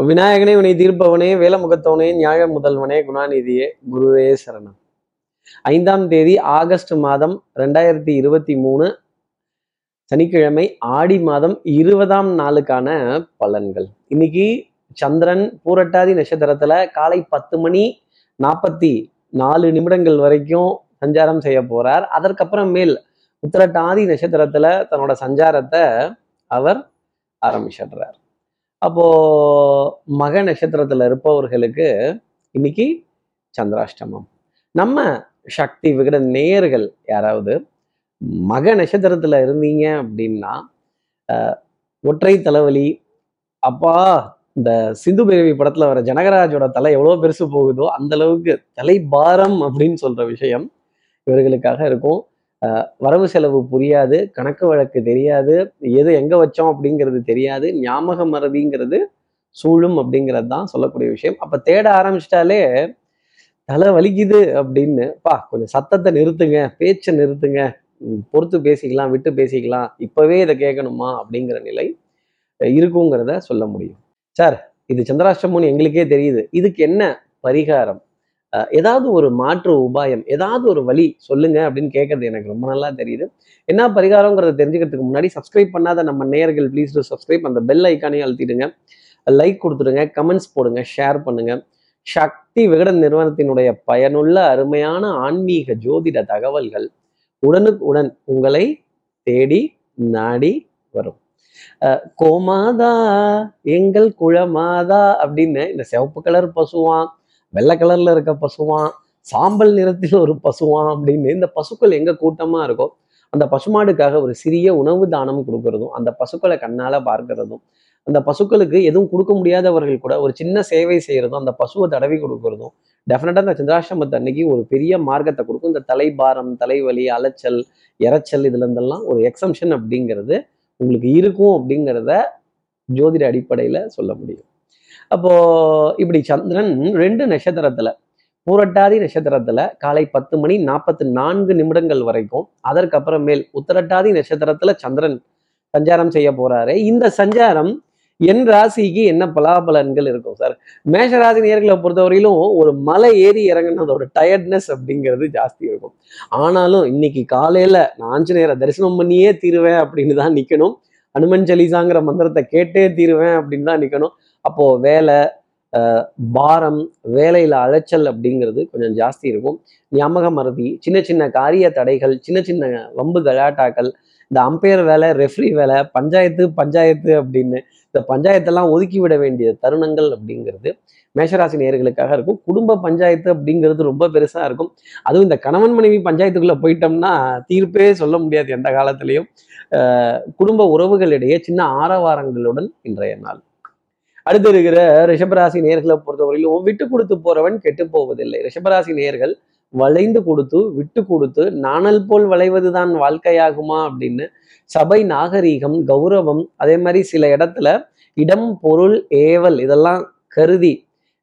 விநாயகனே வினை தீர்ப்பவனே வேலமுகத்தவனே நியாய முதல்வனே குணாநிதியே குருவே சரணம். ஐந்தாம் தேதி ஆகஸ்ட் மாதம் ரெண்டாயிரத்தி இருபத்தி மூணு சனிக்கிழமை ஆடி மாதம் இருபதாம் நாளுக்கான பலன்கள். இன்னைக்கு சந்திரன் பூரட்டாதி நட்சத்திரத்துல காலை பத்து மணி நாற்பத்தி நாலு நிமிடங்கள் வரைக்கும் சஞ்சாரம் செய்ய போறார். அதற்கப்புறம் மேல் உத்திரட்டாதி நட்சத்திரத்துல தன்னோட சஞ்சாரத்தை அவர் ஆரம்பிச்சிடுறார். அப்போ மக நட்சத்திரத்துல இருப்பவர்களுக்கு இன்னைக்கு சந்திராஷ்டமம். நம்ம சக்தி விகட நேயர்கள் யாராவது மக நட்சத்திரத்துல இருந்தீங்க அப்படின்னா அஹ், ஒற்றை தலைவலி அப்பா இந்த சிந்து பேரவி படத்துல வர ஜனகராஜோட தலை எவ்வளவு பெருசு போகுதோ அந்த அளவுக்கு தலை பாரம் அப்படின்னு சொல்ற விஷயம் இவர்களுக்காக இருக்கும். வரவு செலவு புரியாது கணக்கு வழக்கு தெரியாது எது எங்க வச்சோம் அப்படிங்கிறது தெரியாது ஞாபக மறதிங்கிறது சூழும் அப்படிங்கிறது தான் சொல்லக்கூடிய விஷயம். அப்ப தேட ஆரம்பிச்சிட்டாலே தலை வலிக்குது அப்படின்னு பா கொஞ்சம் சத்தத்தை நிறுத்துங்க பேச்சை நிறுத்துங்க பொறுத்து பேசிக்கலாம் விட்டு பேசிக்கலாம் இப்பவே இதை கேட்கணுமா அப்படிங்கிற நிலை இருக்குங்கிறத சொல்ல முடியும். சார் இது சந்திராஷ்டமம்னு எங்களுக்கே தெரியுது. இதுக்கு என்ன பரிகாரம்? ஏதாவது ஒரு மாற்று உபாயம் ஏதாவது ஒரு வழி சொல்லுங்க அப்படின்னு கேட்கறது எனக்கு ரொம்ப நல்லா தெரியுது. என்ன பரிகாரங்கிறத தெரிஞ்சுக்கிறதுக்கு முன்னாடி சப்ஸ்கிரைப் பண்ணாத நம்ம நேயர்கள் ப்ளீஸ் டூ சப்ஸ்கிரைப் அந்த பெல் ஐக்கானையும் அழுத்திடுங்க. லைக் கொடுத்துடுங்க கமெண்ட்ஸ் போடுங்க ஷேர் பண்ணுங்க. சக்தி விகடன் நிறுவனத்தினுடைய பயனுள்ள அருமையான ஆன்மீக ஜோதிட தகவல்கள் உடனுக்கு உடன் உங்களை தேடி நாடி வரும். கோமாதா எங்கள் குழமாதா அப்படின்னு இந்த சிவப்பு கலர் பசுவான் வெள்ளை கலர்ல இருக்க பசுவான் சாம்பல் நிறத்தில் ஒரு பசுவான் அப்படின்னு இந்த பசுக்கள் எங்க கூட்டமா இருக்கோ அந்த பசுமாடுக்காக ஒரு சிறிய உணவு தானம் கொடுக்கறதும் அந்த பசுக்களை கண்ணால பார்க்கறதும் அந்த பசுக்களுக்கு எதுவும் கொடுக்க முடியாதவர்கள் கூட ஒரு சின்ன சேவை செய்யறதும் அந்த பசுவை தடவி கொடுக்கறதும் டெஃபினட்டா இந்த சந்திராசிரமத்தை அன்னைக்கு ஒரு பெரிய மார்க்கத்தை கொடுக்கும். இந்த தலைபாரம் தலைவலி அலைச்சல் இறைச்சல் இதுல இருந்தெல்லாம் ஒரு எக்ஸம்ஷன் அப்படிங்கிறது உங்களுக்கு இருக்கும் அப்படிங்கிறத ஜோதிட அடிப்படையில சொல்ல முடியும். அப்போ இப்படி சந்திரன் ரெண்டு நட்சத்திரத்துல பூரட்டாதி நட்சத்திரத்துல காலை பத்து மணி நாற்பத்தி நான்கு நிமிடங்கள் வரைக்கும் அதற்கப்புறமேல் உத்தரட்டாதி நட்சத்திரத்துல சந்திரன் சஞ்சாரம் செய்ய போறாரு. இந்த சஞ்சாரம் என் ராசிக்கு என்ன பலாபலன்கள் இருக்கும் சார்? மேஷராசி நேர்களை பொறுத்தவரையிலும் ஒரு மலை ஏறி இறங்குனதோட டயர்ட்னஸ் அப்படிங்கிறது ஜாஸ்தி இருக்கும். ஆனாலும் இன்னைக்கு காலையில நான் ஆஞ்சநேயரை தரிசனம் பண்ணியே தீருவேன் அப்படின்னு தான் நிக்கணும். அனுமன் சலீசாங்கிற மந்திரத்தை கேட்டே தீருவேன் அப்படின்னு தான் நிக்கணும். அப்போ வேலை பாரம் வேலையில அலைச்சல் அப்படிங்கிறது கொஞ்சம் ஜாஸ்தி இருக்கும். ஞாபக மறதி சின்ன சின்ன காரிய தடைகள் சின்ன சின்ன வம்பு கலாட்டாக்கள் இந்த அம்பையர் வேலை ரெஃப்ரி வேலை பஞ்சாயத்து பஞ்சாயத்து அப்படின்னு இந்த பஞ்சாயத்தெல்லாம் ஒதுக்கி விட வேண்டிய தருணங்கள் அப்படிங்கிறது மேஷராசி நேர்களுக்காக இருக்கும். குடும்ப பஞ்சாயத்து அப்படிங்கிறது ரொம்ப பெருசாக இருக்கும். அதுவும் இந்த கணவன் மனைவி பஞ்சாயத்துக்குள்ளே போயிட்டோம்னா தீர்ப்பே சொல்ல முடியாது எந்த காலத்திலையும். குடும்ப உறவுகளிடையே சின்ன ஆரவாரங்களுடன் இன்றைய நாள். அடுத்து இருக்கிற ரிஷபராசி நேர்களை பொறுத்தவரையிலும் விட்டு கொடுத்து போறவன் கெட்டு போவதில்லை. ரிஷபராசி நேர்கள் வளைந்து கொடுத்து விட்டு கொடுத்து நாணல் போல் வளைவதுதான் வாழ்க்கையாகுமா அப்படின்னு சபை நாகரீகம் கௌரவம் அதே மாதிரி சில இடத்துல இடம் பொருள் ஏவல் இதெல்லாம் கருதி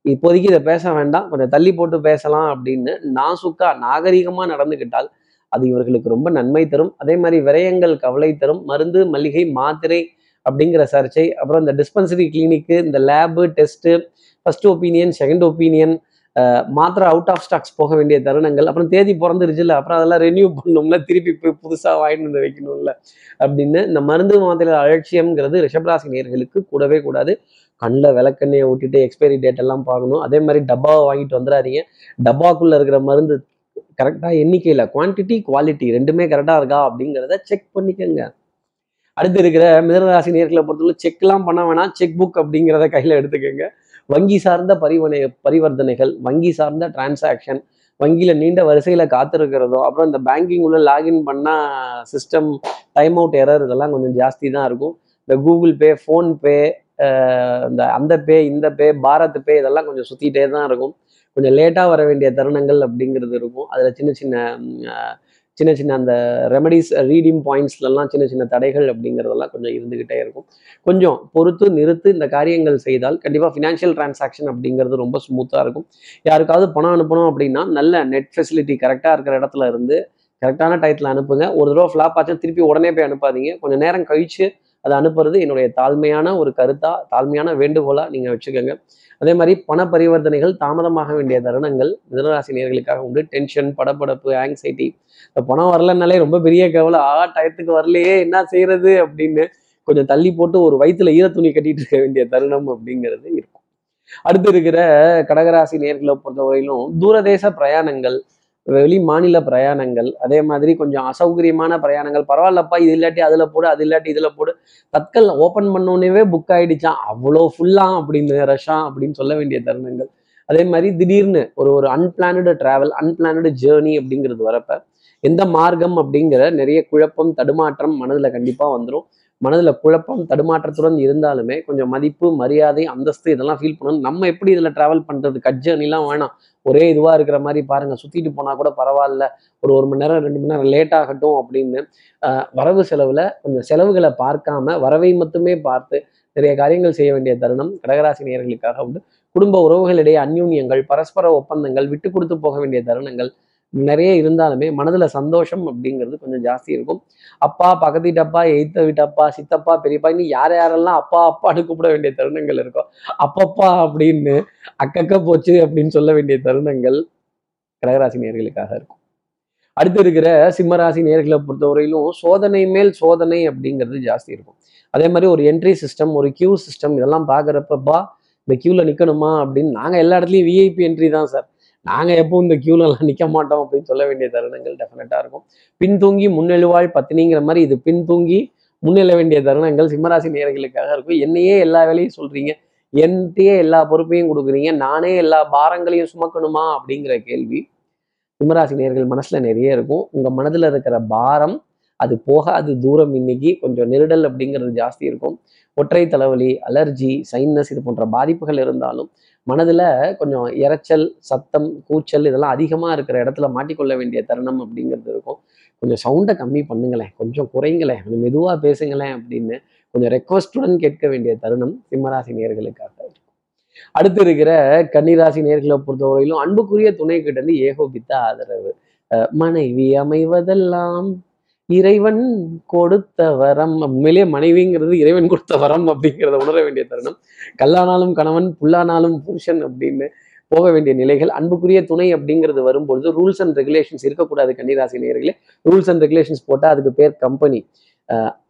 இப்போதைக்கு இதை பேச வேண்டாம் கொஞ்சம் தள்ளி போட்டு பேசலாம் அப்படின்னு நாசுக்கா நாகரீகமாக நடந்துக்கிட்டால் அது இவர்களுக்கு ரொம்ப நன்மை தரும். அதே மாதிரி விரயங்கள் கவலை தரும். மருந்து மளிகை மாத்திரை அப்படிங்கிற சர்ச்சை. அப்புறம் இந்த டிஸ்பென்சரி கிளினிக்கு இந்த lab test first opinion second opinion மாத்திரை அவுட் ஆஃப் ஸ்டாக்ஸ் போக வேண்டிய தருணங்கள். அப்புறம் தேதி பிறந்துருச்சுல அப்புறம் அதெல்லாம் ரெனியூ பண்ணணும்ல திருப்பி போய் புதுசாக வாங்கிட்டு வந்து வைக்கணும்ல அப்படின்னு இந்த மருந்து மாத்திரை அலட்சியம்ங்கிறது ரிஷபராசி நேர்களுக்கு கூடவே கூடாது. கண்ணில் விளக்கெண்ணெயை ஊட்டிட்டு எக்ஸ்பைரி டேட் எல்லாம் பார்க்கணும். அதே மாதிரி டப்பாவை வாங்கிட்டு வந்துடாதீங்க. டப்பாக்குள்ளே இருக்கிற மருந்து கரெக்டாக எண்ணிக்கையில் குவான்டிட்டி குவாலிட்டி ரெண்டுமே கரெக்டாக இருக்கா அப்படிங்கிறத செக் பண்ணிக்கோங்க. அடுத்து இருக்கிற மிதனராசி நேர்களை பொறுத்தவரை செக்லாம் பண்ண வேணாம். செக் புக் அப்படிங்கிறத கையில் எடுத்துக்கோங்க. வங்கி சார்ந்த பரிவனை பரிவர்த்தனைகள் வங்கி சார்ந்த டிரான்சாக்ஷன் வங்கியில் நீண்ட வரிசையில் காத்திருக்கிறதோ அப்புறம் இந்த பேங்கிங் உள்ள லாகின் பண்ணால் சிஸ்டம் டைம் அவுட் எரர் இதெல்லாம் கொஞ்சம் ஜாஸ்தி தான் இருக்கும். இந்த கூகுள் பே ஃபோன்பே இந்த அந்த பே இந்த பே பாரத் பே இதெல்லாம் கொஞ்சம் சுற்றிட்டே தான் இருக்கும். கொஞ்சம் லேட்டாக வர வேண்டிய தருணங்கள் அப்படிங்கிறது இருக்கும். அதில் சின்ன சின்ன சின்ன சின்ன அந்த ரெமடிஸ் ரீடிங் பாயிண்ட்ஸ்லலாம் சின்ன சின்ன தடைகள் அப்படிங்கிறதெல்லாம் கொஞ்சம் இருந்துக்கிட்டே இருக்கும். கொஞ்சம் பொறுத்து நிறுத்து இந்த காரியங்கள் செய்தால் கண்டிப்பாக ஃபினான்ஷியல் டிரான்சாக்ஷன் அப்படிங்கிறது ரொம்ப ஸ்மூத்தாக இருக்கும். யாருக்காவது பணம் அனுப்பணும் அப்படின்னா நல்ல நெட் ஃபெசிலிட்டி கரெக்டாக இருக்கிற இடத்துல இருந்து கரெக்டான டயத்தில் அனுப்புங்க. ஒரு தடவை ஃப்ளாப் ஆச்சு திருப்பி உடனே போய் அனுப்பாதீங்க. கொஞ்சம் நேரம் கழிச்சு அதை அனுப்புறது என்னுடைய தாழ்மையான ஒரு கருத்தா தாழ்மையான வேண்டுகோளா நீங்க வச்சுக்கோங்க. அதே மாதிரி பண பரிவர்த்தனைகள் தாமதமாக வேண்டிய தருணங்கள் மிதனராசி நேர்களுக்காக உண்டு. டென்ஷன் படப்படப்பு ஆங்ஸைட்டி பணம் வரலனாலே ரொம்ப பெரிய கவலை. ஆ டயத்துக்கு வரலையே என்ன செய்யறது அப்படின்னு கொஞ்சம் தள்ளி போட்டு ஒரு வயிற்றுல ஈர துணி கட்டிட்டு இருக்க வேண்டிய தருணம் அப்படிங்கிறது இருக்கும். அடுத்து இருக்கிற கடகராசி நேர்களை பொறுத்தவரையிலும் தூரதேச பிரயாணங்கள் வெளி மாநில பிரயாணங்கள் அதே மாதிரி கொஞ்சம் அசௌகரியமான பிரயாணங்கள். பரவாயில்லப்பா இது இல்லாட்டி அதில் போடு அது இல்லாட்டி இதில் போடு. தற்கள் ஓப்பன் பண்ணோன்னே புக் ஆகிடுச்சான் அவ்வளோ ஃபுல்லாக அப்படின்னு ரஷ்ஷா அப்படின்னு சொல்ல வேண்டிய தருணங்கள். அதே மாதிரி திடீர்னு ஒரு ஒரு அன்பிளானடு டிராவல் அன்பிளானடு ஜேர்னி அப்படிங்கிறது வரப்ப எந்த மார்க்கம் அப்படிங்கிற நிறைய குழப்பம் தடுமாற்றம் மனதில் கண்டிப்பாக வந்துடும் மனதில் குழப்பம் தடுமாற்றத்துடன் இருந்தாலுமே கொஞ்சம் மதிப்பு மரியாதை அந்தஸ்து இதெல்லாம் ஃபீல் பண்ணணும். நம்ம எப்படி இதில் ட்ராவல் பண்ணுறது கட்ஜர்னிலாம் வேணாம். ஒரே இதுவாக இருக்கிற மாதிரி பாருங்கள் சுற்றிட்டு போனால் கூட பரவாயில்ல. ஒரு ஒரு மணி நேரம் ரெண்டு மணி நேரம் லேட் ஆகட்டும் அப்படின்னு வரவு செலவில் கொஞ்சம் செலவுகளை பார்க்காம வரவை மட்டுமே பார்த்து நிறைய காரியங்கள் செய்ய வேண்டிய தருணம் கடகராசி நேர்களுக்காக உண்டு. குடும்ப உறவுகளிடையே அந்யூன்யங்கள் பரஸ்பர ஒப்பந்தங்கள் விட்டு கொடுத்து போக வேண்டிய தருணங்கள் நிறைய இருந்தாலுமே மனதுல சந்தோஷம் அப்படிங்கிறது கொஞ்சம் ஜாஸ்தி இருக்கும். அப்பா பக்கத்து வீட்டப்பா எய்த்த வீட்டப்பா சித்தப்பா பெரியப்பா இன்னும் யார் யாரெல்லாம் அப்பா அப்பான்னு கூப்பிட வேண்டிய தருணங்கள் இருக்கும். அப்பப்பா அப்படின்னு அக்கக்க போச்சு அப்படின்னு சொல்ல வேண்டிய தருணங்கள் கடகராசி நேர்களுக்காக இருக்கும். அடுத்து இருக்கிற சிம்மராசி நேர்களை பொறுத்தவரையிலும் சோதனை மேல் சோதனை அப்படிங்கிறது ஜாஸ்தி இருக்கும். அதே மாதிரி ஒரு என்ட்ரி சிஸ்டம் ஒரு கியூ சிஸ்டம் இதெல்லாம் பார்க்குறப்பப்பா இந்த கியூவில் நிற்கணுமா அப்படின்னு நாங்கள் எல்லா இடத்துலையும் விஐபி என்ட்ரி தான் சார் நாங்கள் எப்போ இந்த கியூலலாம் நிற்க மாட்டோம் அப்படின்னு சொல்ல வேண்டிய தருணங்கள் டெஃபினட்டாக இருக்கும். பின்தூங்கி முன்னெழுவாள் பத்தினிங்கிற மாதிரி இது பின்தூங்கி முன்னெழ வேண்டிய தருணங்கள் சிம்மராசி நேர்களுக்காக இருக்கும். என்னையே எல்லா வேலையும் சொல்றீங்க. என்கிட்டயே எல்லா பொறுப்பையும் கொடுக்குறீங்க. நானே எல்லா பாரங்களையும் சுமக்கணுமா அப்படிங்கிற கேள்வி சிம்மராசி நேர்கள் மனசுல நிறைய இருக்கும். உங்க மனதுல இருக்கிற பாரம் அது போக அது தூரம் இன்னைக்கு. கொஞ்சம் நெருடல் அப்படிங்கிறது ஜாஸ்தி இருக்கும். ஒற்றை தலைவலி அலர்ஜி சைனஸ் இது போன்ற பாதிப்புகள் இருந்தாலும் மனதுல கொஞ்சம் இறைச்சல் சத்தம் கூச்சல் இதெல்லாம் அதிகமா இருக்கிற இடத்துல மாட்டிக்கொள்ள வேண்டிய தருணம் அப்படிங்கிறது இருக்கும். கொஞ்சம் சவுண்டை கம்மி பண்ணுங்களேன். கொஞ்சம் குறைங்களேன். கொஞ்சம் மெதுவா பேசுங்களேன் அப்படின்னு கொஞ்சம் ரெக்வஸ்டுடன் கேட்க வேண்டிய தருணம் சிம்மராசி நேர்களுக்காக இருக்கும். அடுத்து இருக்கிற கன்னிராசி நேர்களை பொறுத்தவரையிலும் அன்புக்குரிய துணை கிட்ட இருந்து ஏகோபித்த ஆதரவு. மனைவி அமைவதெல்லாம் இறைவன் கொடுத்த வரம் உண்மையிலேயே மனைவிங்கிறது இறைவன் கொடுத்த வரம் அப்படிங்கிறத உணர வேண்டிய தருணம். கல்லானாலும் கணவன் புல்லானாலும் புருஷன் அப்படின்னு போக வேண்டிய நிலைகள் அன்புக்குரிய துணை அப்படிங்கிறது வரும்பொழுது ரூல்ஸ் அண்ட் ரெகுலேஷன்ஸ் இருக்கக்கூடாது கன்னிராசி நேர்களே ரூல்ஸ் அண்ட் ரெகுலேஷன்ஸ் போட்டால் அதுக்கு பேர் கம்பெனி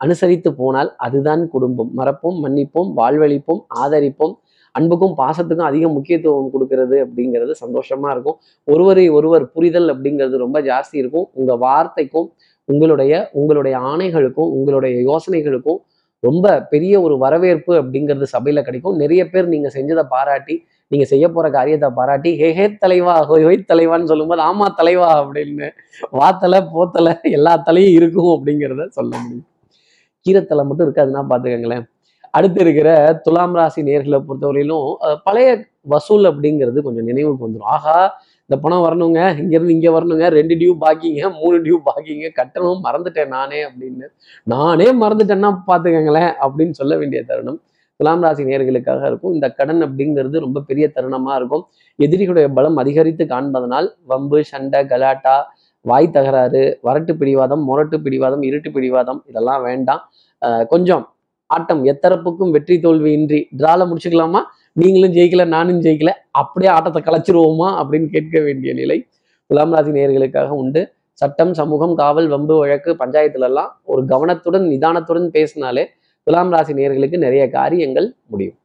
அனுசரித்து போனால் அதுதான் குடும்பம். மறப்போம் மன்னிப்போம் வாழ்வழிப்போம் ஆதரிப்போம். அன்புக்கும் பாசத்துக்கும் அதிக முக்கியத்துவம் கொடுக்கறது அப்படிங்கிறது சந்தோஷமா இருக்கும். ஒருவரை ஒருவர் புரிதல் அப்படிங்கிறது ரொம்ப ஜாஸ்தி இருக்கும். உங்க வார்த்தைக்கும் உங்களுடைய உங்களுடைய ஆணைகளுக்கும் உங்களுடைய யோசனைகளுக்கும் ரொம்ப பெரிய ஒரு வரவேற்பு அப்படிங்கிறது சபையில கிடைக்கும். நிறைய பேர் நீங்க செஞ்சதை பாராட்டி நீங்க செய்ய போற காரியத்தை பாராட்டி ஹே ஹே தலைவா ஹோய் ஹோய் தலைவான்னு சொல்லும்போது ஆமா தலைவா அப்படின்னு வாத்தலை போத்தலை எல்லா தலையும் இருக்கும் அப்படிங்கிறத சொல்ல முடியும். கீரத்தலை மட்டும் இருக்காதுன்னா பாத்துக்கங்களேன். அடுத்து இருக்கிற துலாம் ராசி நேர்களை பொறுத்தவரையிலும் பழைய வசூல் அப்படிங்கிறது கொஞ்சம் நினைவுக்கு வந்துடும் ஆஹா இந்த பணம் வரணுங்க இங்கேருந்து இங்கே வரணுங்க ரெண்டு டியூ பாக்கிங்க மூணு டியூ பாக்கிங்க கட்டணம் மறந்துட்டேன் நானே அப்படின்னு. நானே மறந்துட்டேன்னா பார்த்துக்கங்களேன் அப்படின்னு சொல்ல வேண்டிய தருணம் துலாம் ராசி நேர்களுக்காக இருக்கும். இந்த கடன் அப்படிங்கிறது ரொம்ப பெரிய தருணமாக இருக்கும். எதிரிகளுடைய பலம் அதிகரித்து காண்பதனால் வம்பு சண்டை கலாட்டா வாய் தகராறு வரட்டு பிடிவாதம் முரட்டு பிடிவாதம் இருட்டு பிடிவாதம் இதெல்லாம் வேண்டாம். கொஞ்சம் ஆட்டம் எத்தரப்புக்கும் வெற்றி தோல்வியின்றி. டிரால முடிச்சுக்கலாமா? நீங்களும் ஜெயிக்கல நானும் ஜெயிக்கல அப்படியே ஆட்டத்தை கலைச்சிருவோமா அப்படின்னு கேட்க வேண்டிய நிலை துலாம் ராசி நேர்களுக்காக உண்டு. சட்டம் சமூகம் காவல் வம்பு வழக்கு பஞ்சாயத்துல எல்லாம் ஒரு கவனத்துடன் நிதானத்துடன் பேசினாலே துலாம் ராசி நேர்களுக்கு நிறைய காரியங்கள் முடியும்.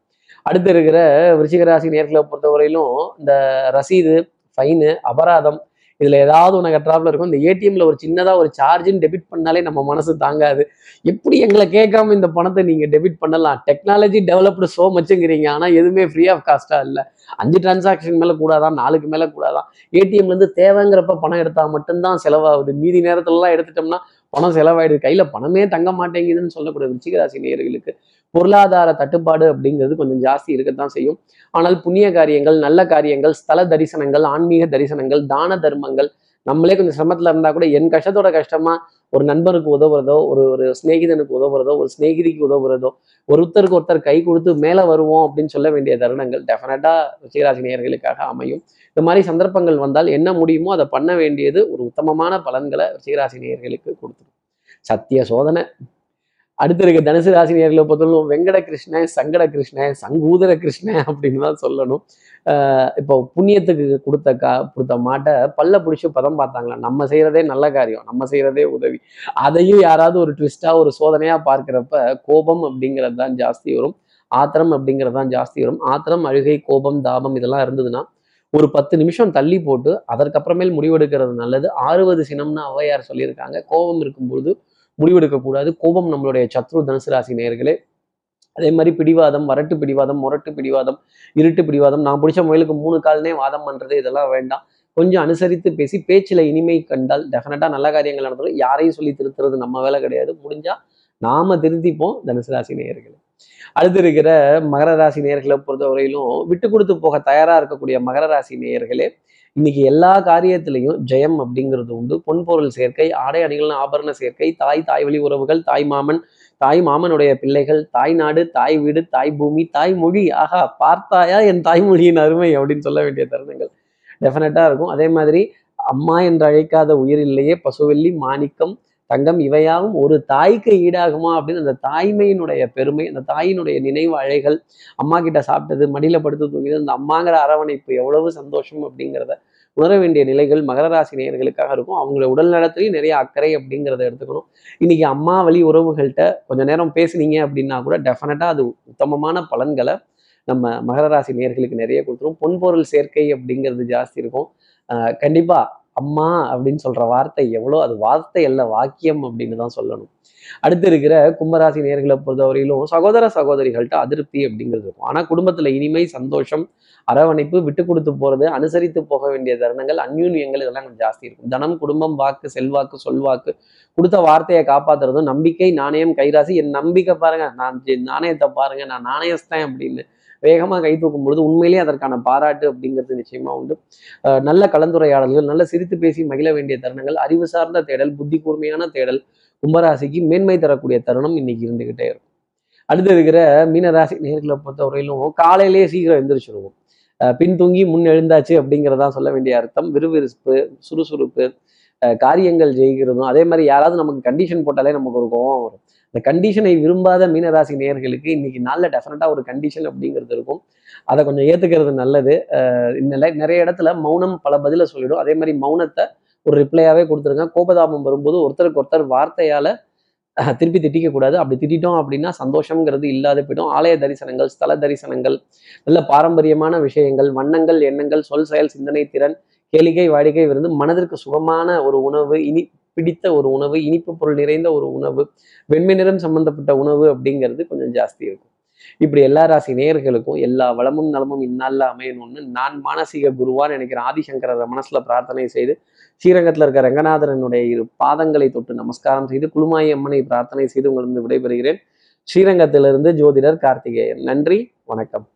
அடுத்து இருக்கிற விருச்சிக ராசி நேர்களை பொறுத்தவரையிலும் இந்த ரசீது ஃபைனு அபராதம் இதுல ஏதாவது ஒன்று கட்டுறாப்புல இருக்கும். இந்த ஏடிஎம்ல ஒரு சின்னதா ஒரு சார்ஜின்னு டெபிட் பண்ணாலே நம்ம மனசு தாங்காது. எப்படி எங்களை கேட்காம இந்த பணத்தை நீங்க டெபிட் பண்ணலாம்? டெக்னாலஜி டெவலப்டு சோ மச்சுங்கிறீங்க ஆனா எதுவுமே ஃப்ரீ ஆஃப் காஸ்டா இல்லை. அஞ்சு டிரான்சாக்ஷன் மேல கூடாதான் நாலுக்கு மேல கூடாதான். ஏடிஎம்ல இருந்து தேவைங்கிறப்ப பணம் எடுத்தா மட்டும்தான் செலவாகுது. மீதி நேரத்துலலாம் எடுத்துட்டோம்னா பணம் செலவாயிடுது. கையில பணமே தங்க மாட்டேங்குதுன்னு சொல்லக்கூடிய விருச்சிகராசி நேயர்களுக்கு பொருளாதார தட்டுப்பாடு அப்படிங்கிறது கொஞ்சம் ஜாஸ்தி இருக்கத்தான் செய்யும். ஆனால் புண்ணிய காரியங்கள் நல்ல காரியங்கள் ஸ்தல தரிசனங்கள் ஆன்மீக தரிசனங்கள் தான தர்மங்கள் நம்மளே கொஞ்சம் சிரமத்தில் இருந்தால் கூட என் கஷ்டத்தோட கஷ்டமா ஒரு நண்பருக்கு உதவுறதோ ஒரு ஒரு சிநேகிதனுக்கு உதவுறதோ ஒரு சிநேகிதிக்கு உதவுறதோ ஒருத்தருக்கு ஒருத்தர் கை கொடுத்து மேலே வருவோம் அப்படின்னு சொல்ல வேண்டிய தருணங்கள் டெஃபினட்டாக ரிச்சிகராசி நேயர்களுக்காக அமையும். இந்த மாதிரி சந்தர்ப்பங்கள் வந்தால் என்ன முடியுமோ அதை பண்ண வேண்டியது ஒரு உத்தமமான பலன்களை ரிச்சிகராசி நேயர்களுக்கு கொடுத்துரும். சத்திய சோதனை. அடுத்து இருக்க தனுசு ராசி நேர்களை பொறுத்தவரைக்கும் வெங்கட கிருஷ்ணன் சங்கட கிருஷ்ணன் சங்கூதர கிருஷ்ணன் அப்படின்னு தான் சொல்லணும். இப்போ புண்ணியத்துக்கு கொடுத்த கா கொடுத்த மாட்டை பல்ல பிடிச்சி பதம் பார்த்தாங்களா? நம்ம செய்கிறதே நல்ல காரியம் நம்ம செய்கிறதே உதவி. அதையும் யாராவது ஒரு ட்விஸ்ட்டாக ஒரு சோதனையாக பார்க்குறப்ப கோபம் அப்படிங்கிறது தான் ஜாஸ்தி வரும். ஆத்திரம் அப்படிங்கிறது தான் ஜாஸ்தி வரும். ஆத்திரம் அழுகை கோபம் தாபம் இதெல்லாம் இருந்ததுன்னா ஒரு பத்து நிமிஷம் தள்ளி போட்டு அதற்கப்புறமேல் முடிவெடுக்கிறது நல்லது. ஆறுவது சினம்னு ஔவையார் சொல்லியிருக்காங்க. கோபம் இருக்கும்பொழுது முடிவெடுக்கக்கூடாது. கோபம் நம்மளுடைய சத்ரு தனுசு ராசி நேர்களே அதே மாதிரி பிடிவாதம் வரட்டு பிடிவாதம் முரட்டு பிடிவாதம் இருட்டு பிடிவாதம். நான் பிடிச்ச முயலுக்கு மூணு கால்னே வாதம் பண்றது இதெல்லாம் வேண்டாம். கொஞ்சம் அனுசரித்து பேசி பேச்சில் இனிமை கண்டால் டெஃபினட்டாக நல்ல காரியங்கள் நடந்தாலும் யாரையும் சொல்லி திருத்துறது நம்ம வேலை கிடையாது. முடிஞ்சா நாம திருத்திப்போம் தனுசு ராசி நேயர்களே. அடுத்து இருக்கிற மகர ராசி நேயர்களை பொறுத்தவரையிலும் விட்டு கொடுத்து போக தயாரா இருக்கக்கூடிய மகர ராசி நேயர்களே இன்னைக்கு எல்லா காரியத்திலையும் ஜெயம் அப்படிங்கிறது உண்டு. பொன்பொருள் சேர்க்கை ஆடை அணிகள் ஆபரண சேர்க்கை தாய் தாய் வழி உறவுகள் தாய் மாமன் தாய் மாமனுடைய பிள்ளைகள் தாய் நாடு தாய் வீடு தாய் பூமி தாய் மொழி. ஆகா பார்த்தாயா என் தாய்மொழியின் அருமை அப்படின்னு சொல்ல வேண்டிய தருணங்கள் டெஃபினட்டா இருக்கும். அதே மாதிரி அம்மா என்று அழைக்காத உயிர் இல்லையே மாணிக்கம் தங்கம் இவையாவும் ஒரு தாய்க்கு ஈடாகுமா அப்படின்னு அந்த தாய்மையினுடைய பெருமை அந்த தாயினுடைய நினைவு அழைகள் அம்மா கிட்ட சாப்பிட்டது மடியில படுத்து தூங்கியது அந்த அம்மாங்கிற அரவணைப்பு எவ்வளவு சந்தோஷம் அப்படிங்கிறத உணர வேண்டிய நிலைகள் மகர ராசி நேயர்களுக்காக இருக்கும். அவங்கள உடல் நலத்திலையும் நிறைய அக்கறை அப்படிங்கிறத எடுத்துக்கணும். இன்னைக்கு அம்மா வழி உறவுகள்கிட்ட கொஞ்ச நேரம் பேசுனீங்க அப்படின்னா கூட டெஃபினட்டா அது உத்தமமான பலன்களை நம்ம மகர ராசி நேயர்களுக்கு நிறைய கொடுத்துரும். பொன்பொருள் சேர்க்கை அப்படிங்கிறது ஜாஸ்தி இருக்கும். கண்டிப்பாக கண்டிப்பா அம்மா அப்படின்னு சொல்ற வார்த்தை எவ்வளோ அது வார்த்தை அல்ல வாக்கியம் அப்படின்னு தான் சொல்லணும். அடுத்து இருக்கிற கும்பராசி நேர்களை பொறுத்தவரையிலும் சகோதர சகோதரிகள்கிட்ட அதிருப்தி அப்படிங்கிறது இருக்கும். ஆனால் குடும்பத்தில் இனிமை சந்தோஷம் அரவணைப்பு விட்டு கொடுத்து போகிறது அனுசரித்து போக வேண்டிய தருணங்கள் அந்யூன்யங்கள் இதெல்லாம் கொஞ்சம் ஜாஸ்தி இருக்கும். தனம் குடும்பம் வாக்கு செல்வாக்கு சொல்வாக்கு கொடுத்த வார்த்தையை காப்பாத்துறதும் நம்பிக்கை நாணயம் கைராசி. என் நம்பிக்கை பாருங்க நான் நாணயத்தை பாருங்க நான் நாணயஸ்தேன் அப்படின்னு வேகமா கை தூக்கும் பொழுது உண்மையிலேயே அதற்கான பாராட்டு அப்படிங்கிறது நிச்சயமா உண்டு. அஹ் நல்ல கலந்துரையாடல்கள் நல்ல சிரித்து பேசி மகிழ வேண்டிய தருணங்கள் அறிவு சார்ந்த தேடல் புத்தி கூர்மையான தேடல் கும்பராசிக்கு மேன்மை தரக்கூடிய தருணம் இன்னைக்கு இருந்துகிட்டே இருக்கும். அடுத்து இருக்கிற மீனராசி நேர்களை பொறுத்தவரையிலும் காலையிலேயே சீக்கிரம் எந்திரிச்சிருவோம். அஹ் பின் தூங்கி முன் எழுந்தாச்சு அப்படிங்கிறதா சொல்ல வேண்டிய அர்த்தம். விறுவிறுப்பு சுறுசுறுப்பு அஹ் காரியங்கள் ஜெயிக்கிறதும் அதே மாதிரி யாராவது நமக்கு கண்டிஷன் போட்டாலே நமக்கு ஒரு கோவம் வரும். இந்த கண்டிஷனை விரும்பாத மீனராசி நேயர்களுக்கு இன்னைக்கு நாளில் டெஃபினட்டாக ஒரு கண்டிஷன் அப்படிங்கிறது இருக்கும். அதை கொஞ்சம் ஏற்றுக்கிறது நல்லது. இந்த நிறைய இடத்துல மௌனம் பல பதிலை சொல்லிடும். அதே மாதிரி மௌனத்தை ஒரு ரிப்ளையாவே கொடுத்துருங்க. கோபதாபம் வரும்போது ஒருத்தருக்கு ஒருத்தர் வார்த்தையால திருப்பி திட்டிக்க கூடாது அப்படி திட்டிட்டோம் அப்படின்னா சந்தோஷங்கிறது இல்லாத போயிடும். ஆலய தரிசனங்கள் ஸ்தல தரிசனங்கள் நல்ல பாரம்பரியமான விஷயங்கள் வண்ணங்கள் எண்ணங்கள் சொல் செயல் சிந்தனை திறன் கேளிக்கை வாடிக்கை விருந்து மனதிற்கு சுகமான ஒரு உணவு இனி பிடித்த ஒரு உணவு இனிப்பு பொருள் நிறைந்த ஒரு உணவு வெண்மை நிறம் சம்பந்தப்பட்ட உணவு அப்படிங்கிறது கொஞ்சம் ஜாஸ்தி இருக்கும். இப்படி எல்லா ராசி நேயர்களுக்கும் எல்லா வளமும் நலமும் இந்நாளில் அமையணும்னு நான் மானசீக குருவான்னு நினைக்கிறேன் ஆதிசங்கரரை மனசுல பிரார்த்தனை செய்து ஸ்ரீரங்கத்தில் இருக்க ரங்கநாதரனுடைய இரு பாதங்களை தொட்டு நமஸ்காரம் செய்து குழுமாயி அம்மனை பிரார்த்தனை செய்து உங்களிருந்து விடைபெறுகிறேன். ஸ்ரீரங்கத்திலிருந்து ஜோதிடர் கார்த்திகேயன். நன்றி வணக்கம்.